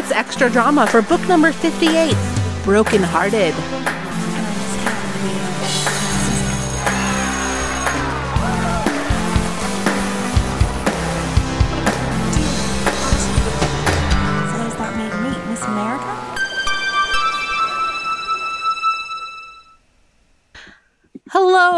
it's extra drama for book number 58 Broken Hearted.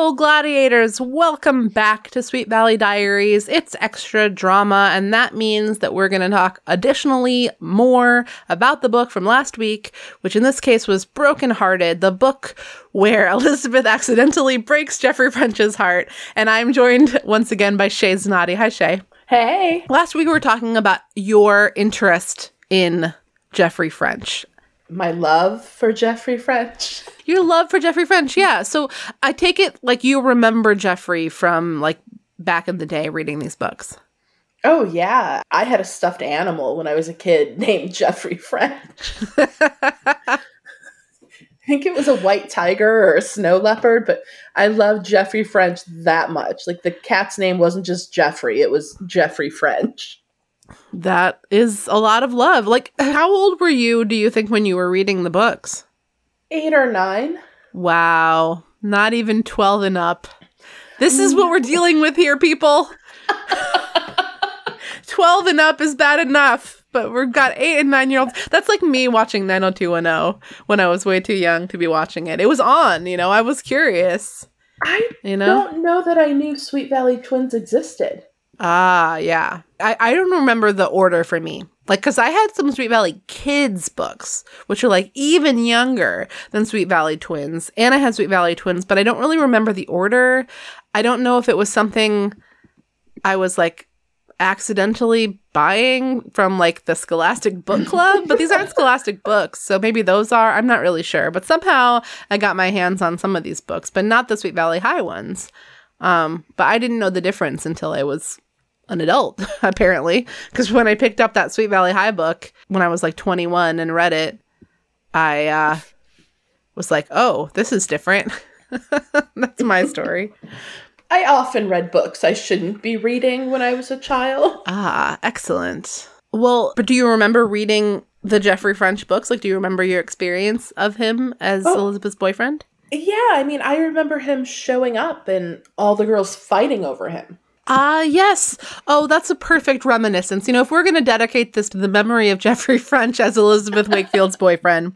Hello, gladiators. Welcome back to Sweet Valley Diaries. It's extra drama, and that means that we're going to talk additionally more about the book from last week, which in this case was Broken Hearted, the book where Elizabeth accidentally breaks Jeffrey French's heart. And I'm joined once again by Shay Zanati. Hi, Shay. Hey. Last week we were talking about your interest in Jeffrey French. My love for Jeffrey French. Your love for Jeffrey French, yeah. So I take it like you remember Jeffrey from like back in the day reading these books. Oh, yeah. I had a stuffed animal when I was a kid named Jeffrey French. I think it was a white tiger or a snow leopard, but I loved Jeffrey French that much. Like the cat's name wasn't just Jeffrey, it was Jeffrey French. That is a lot of love. Like, how old were you, do you think, when you were reading the books? Eight or nine. Wow. Not even 12 and up. This is what we're dealing with here, people. 12 and up is bad enough, but we've got eight and nine year olds. That's like me watching 90210 when I was way too young to be watching it. It was on, you know, I was curious, I you know? don't know that I knew Sweet Valley Twins existed. Ah, yeah. I, I don't remember the order for me. Like, because I had some Sweet Valley Kids books, which are like even younger than Sweet Valley Twins. And I had Sweet Valley Twins, but I don't really remember the order. I don't know if it was something I was like accidentally buying from like the Scholastic Book Club, but these aren't Scholastic books. So maybe those are. I'm not really sure. But somehow I got my hands on some of these books, but not the Sweet Valley High ones. Um, but I didn't know the difference until I was an adult, apparently. Because when I picked up that Sweet Valley High book when I was like 21 and read it, I uh, was like, oh, this is different. That's my story. I often read books I shouldn't be reading when I was a child. Ah, excellent. Well, but do you remember reading the Jeffrey French books? Like, do you remember your experience of him as Oh. Elizabeth's boyfriend? Yeah, I mean, I remember him showing up and all the girls fighting over him. Ah, yes. Oh, that's a perfect reminiscence. You know, if we're going to dedicate this to the memory of Jeffrey French as Elizabeth Wakefield's boyfriend,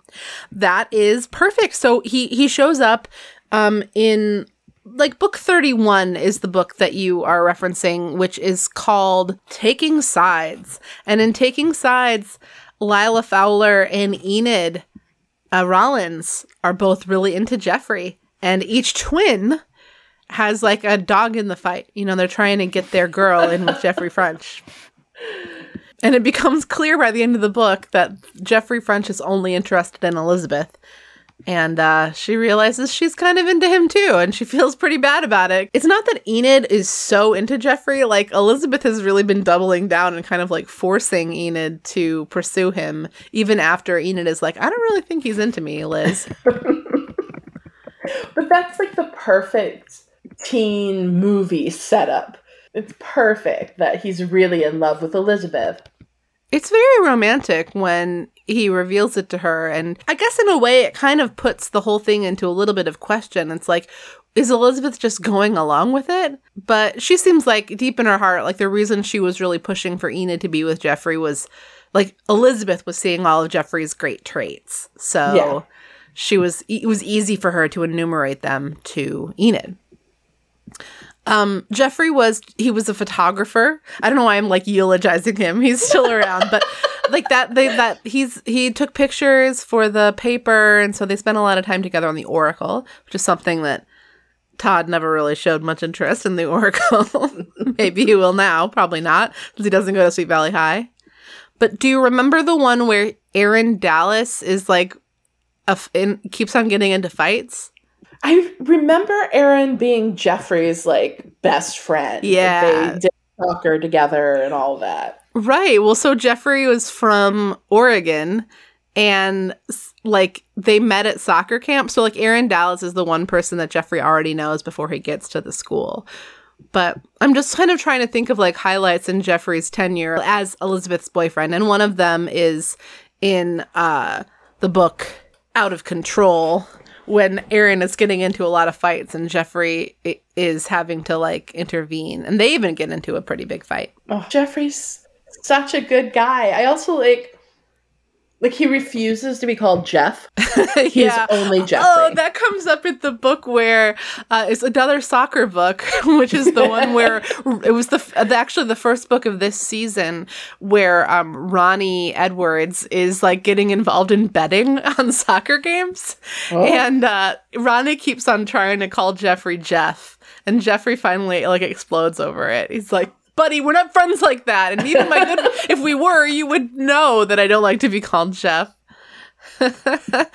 that is perfect. So he he shows up um in like book 31 is the book that you are referencing which is called Taking Sides. And in Taking Sides, Lila Fowler and Enid uh, Rollins are both really into Jeffrey and each twin has like a dog in the fight. You know, they're trying to get their girl in with Jeffrey French. And it becomes clear by the end of the book that Jeffrey French is only interested in Elizabeth. And uh, she realizes she's kind of into him too, and she feels pretty bad about it. It's not that Enid is so into Jeffrey, like, Elizabeth has really been doubling down and kind of like forcing Enid to pursue him, even after Enid is like, I don't really think he's into me, Liz. But that's like the perfect teen movie setup. It's perfect that he's really in love with Elizabeth. It's very romantic when he reveals it to her. And I guess in a way, it kind of puts the whole thing into a little bit of question. It's like, is Elizabeth just going along with it? But she seems like deep in her heart, like the reason she was really pushing for Enid to be with Jeffrey was like Elizabeth was seeing all of Jeffrey's great traits. So Yeah. she was, it was easy for her to enumerate them to Enid. Um, Jeffrey was he was a photographer. I don't know why I'm like eulogizing him. He's still around, but like that they that he's he took pictures for the paper, and so they spent a lot of time together on the Oracle, which is something that Todd never really showed much interest in the Oracle. Maybe he will now, probably not, because he doesn't go to Sweet Valley High. But do you remember the one where Aaron Dallas is like a in, keeps on getting into fights? I remember Aaron being Jeffrey's like best friend. Like, Yeah. they did soccer together and all that. Right. Well, so Jeffrey was from Oregon and like they met at soccer camp. So like Aaron Dallas is the one person that Jeffrey already knows before he gets to the school. But I'm just kind of trying to think of like highlights in Jeffrey's tenure as Elizabeth's boyfriend. And one of them is in uh, the book Out of Control when Aaron is getting into a lot of fights and Jeffrey is having to like intervene. And they even get into a pretty big fight. Oh, Jeffrey's such a good guy. I also like like he refuses to be called Jeff. He's only Jeffrey. Oh, that comes up in the book where uh, it's another soccer book, which is the one where it was the f- actually the first book of this season where um, Ronnie Edwards is like getting involved in betting on soccer games, Oh. and uh, Ronnie keeps on trying to call Jeffrey Jeff, and Jeffrey finally like explodes over it. He's like. Buddy, we're not friends like that. And even my good, if we were, you would know that I don't like to be called Jeff.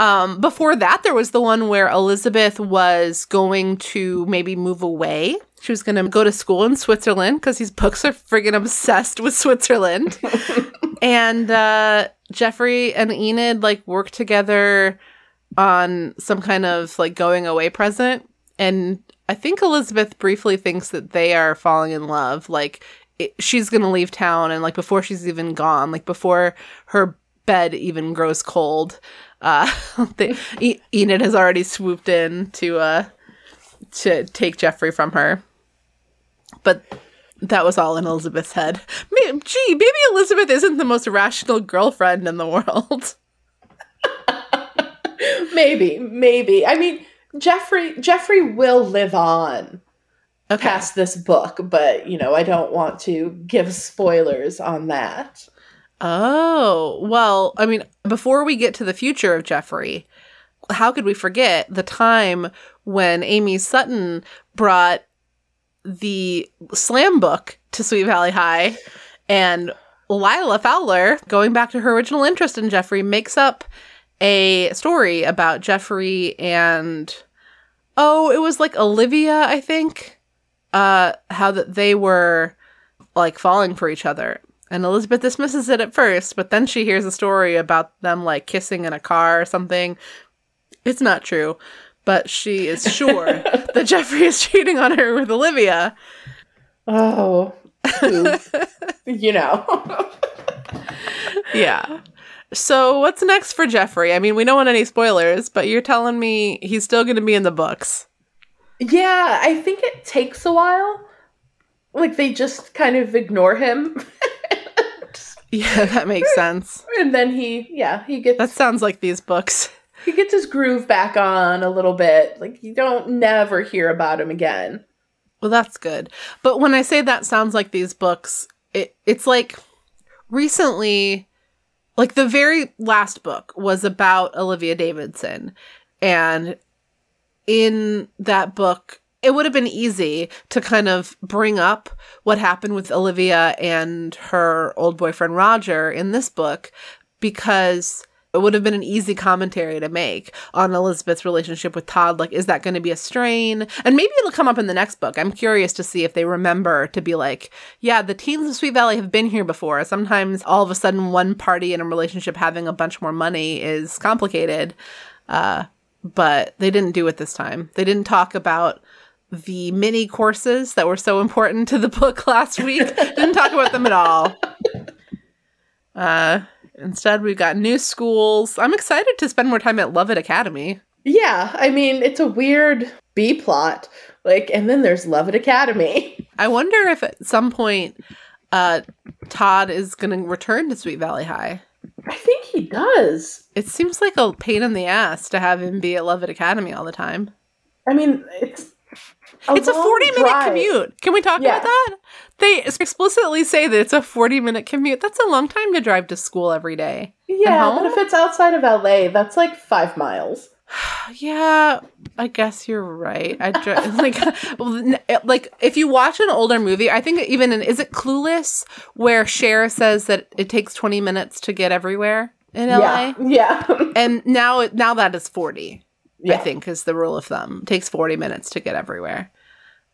Um, before that, there was the one where Elizabeth was going to maybe move away. She was going to go to school in Switzerland because these books are friggin' obsessed with Switzerland. and uh, Jeffrey and Enid like work together on some kind of like going away present. And I think Elizabeth briefly thinks that they are falling in love. Like it, she's going to leave town, and like before she's even gone, like before her bed even grows cold, uh, the, e- Enid has already swooped in to uh to take Jeffrey from her. But that was all in Elizabeth's head. Gee, maybe Elizabeth isn't the most rational girlfriend in the world. maybe, maybe. I mean, Jeffrey Jeffrey will live on Okay. past this book, but you know, I don't want to give spoilers on that. Oh, well, I mean, before we get to the future of Jeffrey, how could we forget the time when Amy Sutton brought the slam book to Sweet Valley High and Lila Fowler, going back to her original interest in Jeffrey, makes up a story about Jeffrey and oh, it was like Olivia, I think. Uh how that they were like falling for each other. And Elizabeth dismisses it at first, but then she hears a story about them like kissing in a car or something. It's not true, but she is sure that Jeffrey is cheating on her with Olivia. Oh, you know. Yeah. So what's next for Jeffrey? I mean, we don't want any spoilers, but you're telling me he's still going to be in the books. yeah, I think it takes a while. Like they just kind of ignore him, Yeah, that makes sense. and then he, yeah, he gets That sounds like these books. he gets his groove back on a little bit. Like you don't never hear about him again. Well, that's good. But when I say that sounds like these books, it it's like recently like the very last book was about Olivia Davidson. And in that book it would have been easy to kind of bring up what happened with Olivia and her old boyfriend Roger in this book because it would have been an easy commentary to make on Elizabeth's relationship with Todd. Like, is that going to be a strain? And maybe it'll come up in the next book. I'm curious to see if they remember to be like, yeah, the teens of Sweet Valley have been here before. Sometimes all of a sudden, one party in a relationship having a bunch more money is complicated. Uh, but they didn't do it this time. They didn't talk about the mini courses that were so important to the book last week. didn't talk about them at all. Uh, instead, we've got new schools. I'm excited to spend more time at Lovett Academy. Yeah, I mean it's a weird B plot. Like, and then there's Lovett Academy. I wonder if at some point uh, Todd is going to return to Sweet Valley High. I think he does. It seems like a pain in the ass to have him be at Lovett Academy all the time. I mean, it's it's a long 40 minute drive. commute. Can we talk Yeah. about that? They explicitly say that it's a 40 minute commute. That's a long time to drive to school every day. Yeah, but if it's outside of LA, that's like five miles. Yeah, I guess you're right. I dr- like well, like if you watch an older movie, I think even in is it Clueless where Cher says that it takes 20 minutes to get everywhere in LA, Yeah, yeah, and now now that is 40. Yeah. I think is the rule of thumb. It takes 40 minutes to get everywhere.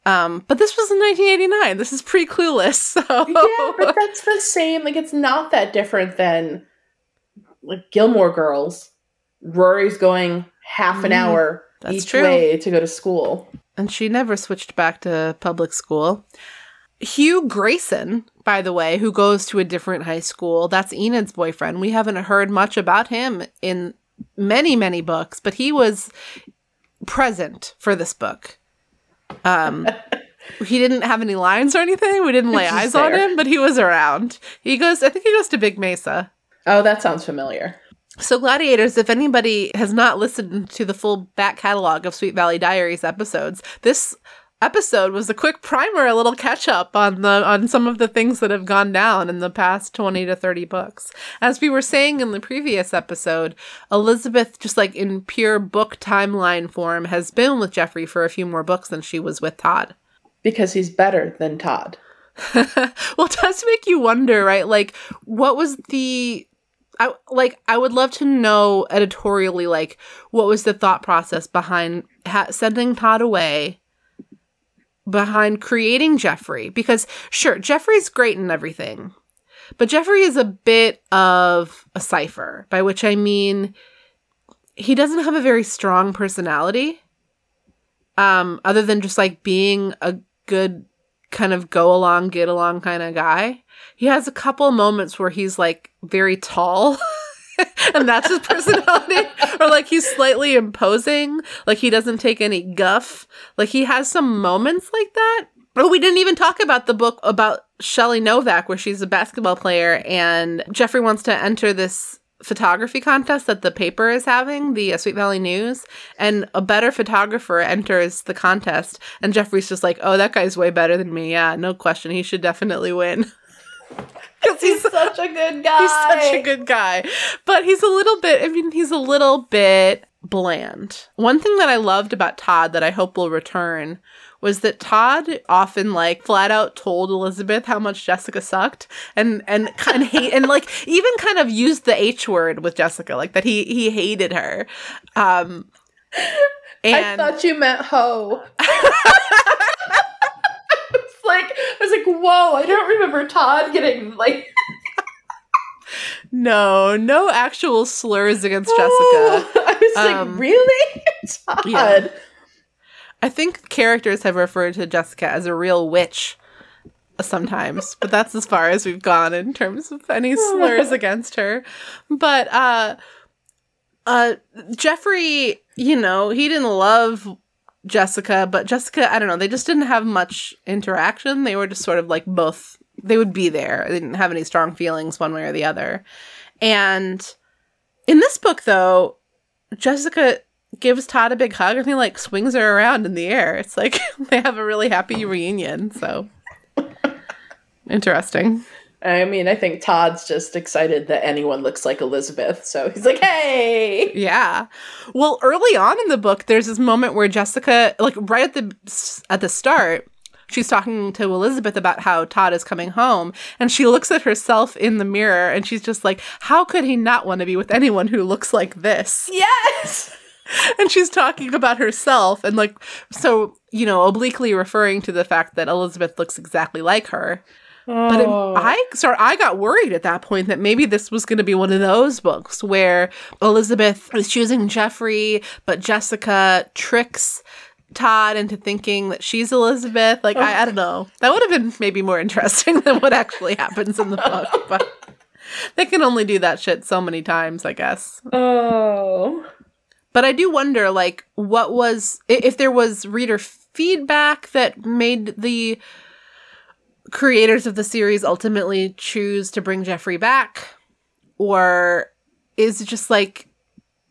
Um, but this was in 1989. This is pre Clueless, so yeah, but that's the same. Like, it's not that different than like Gilmore Girls. Rory's going half an Mm, hour that's each true. way to go to school. and she never switched back to public school. Hugh Grayson, by the way, who goes to a different high school, that's Enid's boyfriend. We haven't heard much about him in many, many books, but he was present for this book. Um, he didn't have any lines or anything. We didn't lay eyes on him, but he was around. He goes, I think he goes to Big Mesa. Oh, that sounds familiar. So, Gladiators, if anybody has not listened to the full back catalog of Sweet Valley Diaries episodes, this episode was a quick primer, a little catch up on the on some of the things that have gone down in the past 20 to 30 books. As we were saying in the previous episode, Elizabeth, just like in pure book timeline form, has been with Jeffrey for a few more books than she was with Todd. Because he's better than Todd. well, it does make you wonder, right? Like, what was the I like I would love to know editorially like what was the thought process behind ha- sending Todd away behind creating Jeffrey because sure Jeffrey's great and everything but Jeffrey is a bit of a cipher by which I mean he doesn't have a very strong personality um other than just like being a good kind of go along get along kind of guy. He has a couple moments where he's like very tall and that's his personality or like he's slightly imposing like he doesn't take any guff like he has some moments like that But we didn't even talk about the book about Shelley Novak where she's a basketball player and Jeffrey wants to enter this photography contest that the paper is having, the uh, Sweet Valley News, and a better photographer enters the contest, and Jeffrey's just like, "Oh, that guy's way better than me. Yeah, no question. He should definitely win." Because he's such a good guy. he's such a good guy, but he's a little bit. I mean, he's a little bit bland. One thing that I loved about Todd that I hope will return was that Todd often like flat out told Elizabeth how much Jessica sucked and and kind of hate and like even kind of used the H word with Jessica like that he he hated her. Um and I thought you meant hoe. I was like, whoa! I don't remember Todd getting like no, no actual slurs against Jessica. I was Um, like, really, Todd? yeah. I think characters have referred to Jessica as a real witch sometimes, but that's as far as we've gone in terms of any slurs against her. But uh uh Jeffrey, you know, he didn't love Jessica, but Jessica, I don't know, they just didn't have much interaction. They were just sort of like both they would be there. They didn't have any strong feelings one way or the other. And in this book though, Jessica gives Todd a big hug and he like swings her around in the air. It's like they have a really happy reunion. So interesting. I mean, I think Todd's just excited that anyone looks like Elizabeth, so he's like, "Hey!" Yeah. Well, early on in the book, there's this moment where Jessica, like right at the at the start, she's talking to Elizabeth about how Todd is coming home, and she looks at herself in the mirror, and she's just like, "How could he not want to be with anyone who looks like this?" Yes. and she's talking about herself and like so you know obliquely referring to the fact that elizabeth looks exactly like her but it, Oh. i sort i got worried at that point that maybe this was going to be one of those books where elizabeth is choosing jeffrey but jessica tricks todd into thinking that she's elizabeth like I, I don't know that would have been maybe more interesting than what actually happens in the book but they can only do that shit so many times i guess oh. but I do wonder, like, what was if there was reader feedback that made the creators of the series ultimately choose to bring Jeffrey back, or is it just like,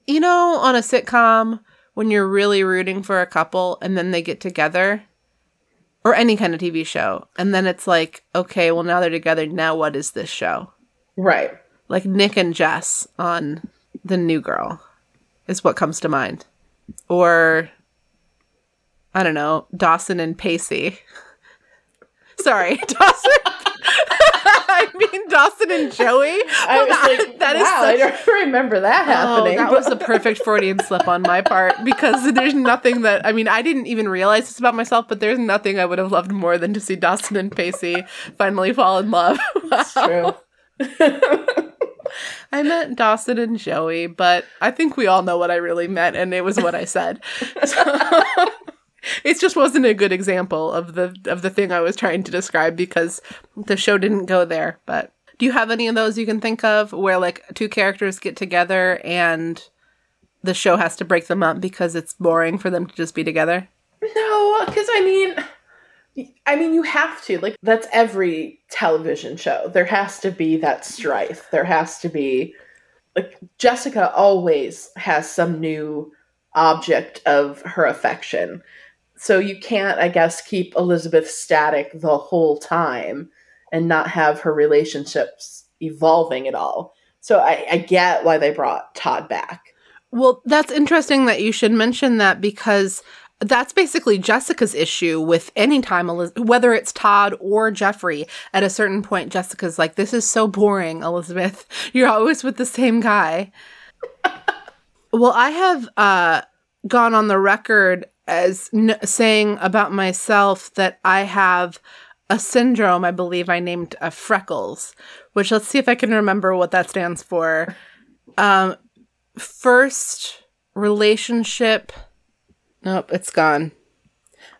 you know, on a sitcom when you're really rooting for a couple and then they get together, or any kind of TV show, and then it's like, okay, well now they're together. Now what is this show? Right. like Nick and Jess on The New Girl is what comes to mind. Or I don't know, Dawson and Pacey. Sorry, Dawson. I mean Dawson and Joey. I was that- like, that is wow, such- I don't remember that happening. Oh, that was a perfect Freudian slip on my part because there's nothing that I mean I didn't even realize this about myself, but there's nothing I would have loved more than to see Dawson and Pacey finally fall in love. That's true. I meant Dawson and Joey, but I think we all know what I really meant, and it was what I said. So- it just wasn't a good example of the of the thing I was trying to describe because the show didn't go there. But do you have any of those you can think of where like two characters get together and the show has to break them up because it's boring for them to just be together? No, because I mean, I mean, you have to. Like, that's every television show. There has to be that strife. There has to be, like, Jessica always has some new object of her affection. So you can't, I guess, keep Elizabeth static the whole time and not have her relationships evolving at all. So I, I get why they brought Todd back. Well, that's interesting that you should mention that because that's basically Jessica's issue with any time, whether it's Todd or Jeffrey. At a certain point, Jessica's like, This is so boring, Elizabeth. You're always with the same guy. well, I have uh, gone on the record as n- saying about myself that I have a syndrome, I believe I named uh, freckles, which let's see if I can remember what that stands for. Um, first relationship. Nope, it's gone.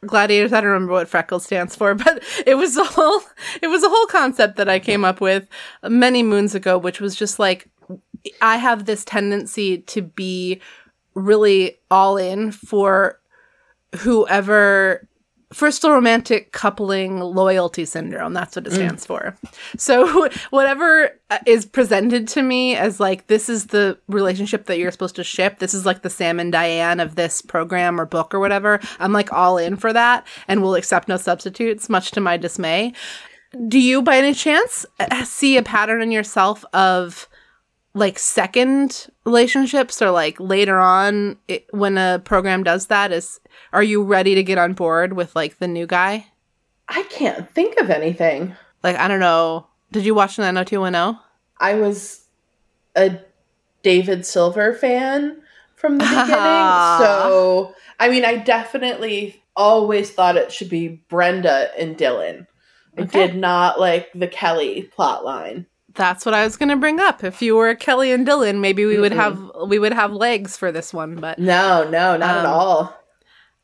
Gladiators. I don't remember what freckles stands for, but it was a whole it was a whole concept that I came up with many moons ago, which was just like I have this tendency to be really all in for whoever first romantic coupling loyalty syndrome that's what it stands mm. for. So whatever uh, is presented to me as like this is the relationship that you're supposed to ship. This is like the sam and diane of this program or book or whatever. I'm like all in for that and will accept no substitutes much to my dismay. Do you by any chance uh, see a pattern in yourself of like second relationships or like later on it, when a program does that is are you ready to get on board with like the new guy? I can't think of anything. Like i don't know. Did you watch 90210 i was a david silver fan from the beginning so i mean i definitely always thought it should be brenda and dylan. I did not like the kelly plot line that's what I was going to bring up. If you were Kelly and Dylan, maybe we mm-hmm. would have we would have legs for this one, but no, no, not um, at all.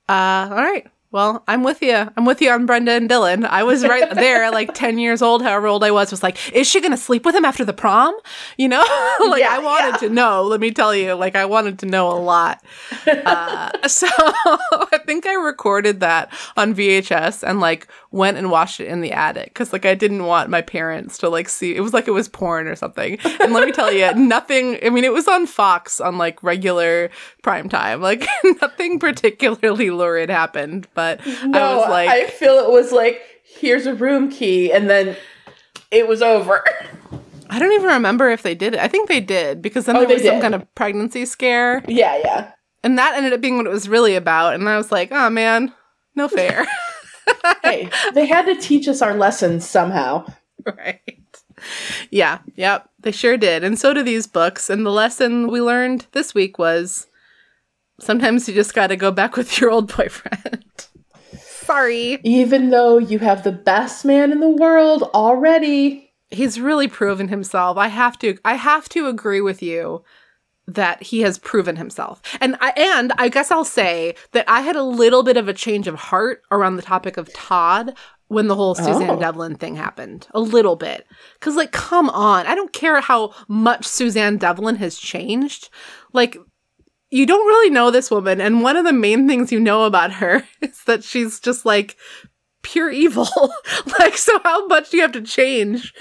Uh, all right. Well, I'm with you. I'm with you on Brenda and Dylan. I was right there, like 10 years old, however old I was, was like, is she going to sleep with him after the prom? You know? like, yeah, I wanted yeah. to know, let me tell you. Like, I wanted to know a lot. Uh, so I think I recorded that on VHS and, like, went and watched it in the attic because, like, I didn't want my parents to, like, see. It was like it was porn or something. And let me tell you, nothing, I mean, it was on Fox on, like, regular prime time. Like, nothing particularly lurid happened but no, I was like, I feel it was like, here's a room key, and then it was over. I don't even remember if they did it. I think they did because then oh, there was some kind of pregnancy scare. Yeah, yeah. And that ended up being what it was really about. And I was like, oh man, no fair. hey, they had to teach us our lessons somehow. Right. Yeah, yep, they sure did. And so do these books. And the lesson we learned this week was sometimes you just got to go back with your old boyfriend. Sorry. Even though you have the best man in the world already. He's really proven himself. I have to I have to agree with you that he has proven himself. And I and I guess I'll say that I had a little bit of a change of heart around the topic of Todd when the whole Suzanne oh. Devlin thing happened. A little bit. Cuz like come on, I don't care how much Suzanne Devlin has changed. Like you don't really know this woman, and one of the main things you know about her is that she's just like pure evil. like, so how much do you have to change?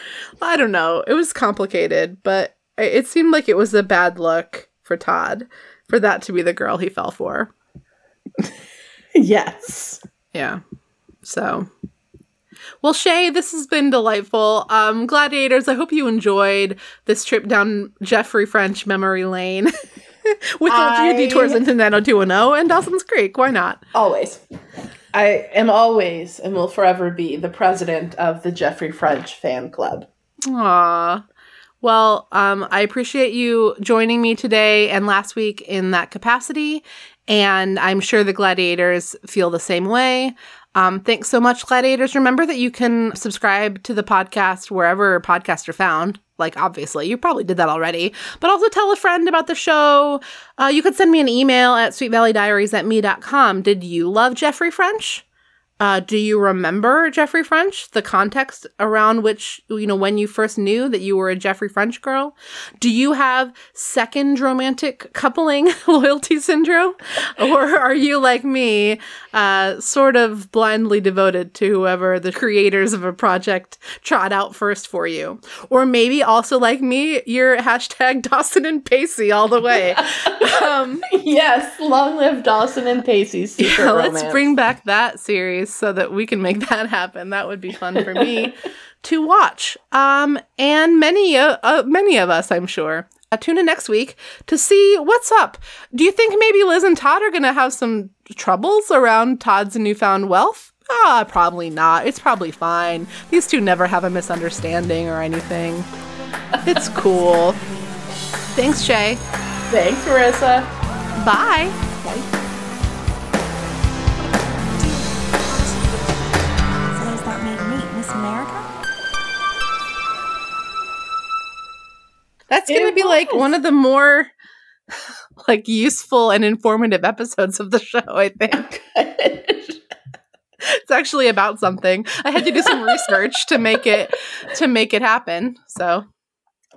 I don't know. It was complicated, but it seemed like it was a bad look for Todd for that to be the girl he fell for. yes. Yeah. So well, Shay, this has been delightful. Um, gladiators, I hope you enjoyed this trip down Jeffrey French memory lane. with I, a few detours into 90210 and Dawson's Creek. Why not? Always. I am always and will forever be the president of the Jeffrey French fan club. Aww. Well, um, I appreciate you joining me today and last week in that capacity. And I'm sure the gladiators feel the same way. Um, thanks so much, gladiators. Remember that you can subscribe to the podcast wherever podcasts are found like obviously you probably did that already. But also tell a friend about the show. Uh, you could send me an email at sweetvalleydiaries at me.com did you love jeffrey french uh, do you remember Jeffrey French? The context around which, you know, when you first knew that you were a Jeffrey French girl? Do you have second romantic coupling loyalty syndrome? Or are you like me, uh, sort of blindly devoted to whoever the creators of a project trot out first for you? Or maybe also like me, you're hashtag Dawson and Pacey all the way. um, yes, long live Dawson and Pacey. yeah, romance. let's bring back that series so that we can make that happen. That would be fun for me to watch. Um, and many, uh, uh, many of us, I'm sure. Uh, tune in next week to see what's up. Do you think maybe Liz and Todd are going to have some troubles around Todd's newfound wealth? Ah, probably not. It's probably fine. These two never have a misunderstanding or anything. It's cool. Thanks, Shay. Thanks, Marissa. Bye. That's going to be like one of the more like useful and informative episodes of the show, I think. it's actually about something. I had to do some research to make it to make it happen. So,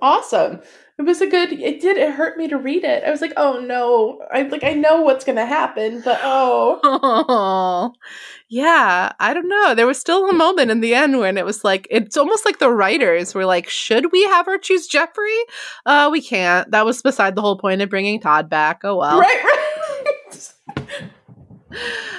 awesome. It was a good. It did. It hurt me to read it. I was like, oh no. I like. I know what's gonna happen, but oh. yeah, I don't know. There was still a moment in the end when it was like it's almost like the writers were like, "Should we have her choose Jeffrey? Uh, we can't. That was beside the whole point of bringing Todd back. Oh well." Right. Right.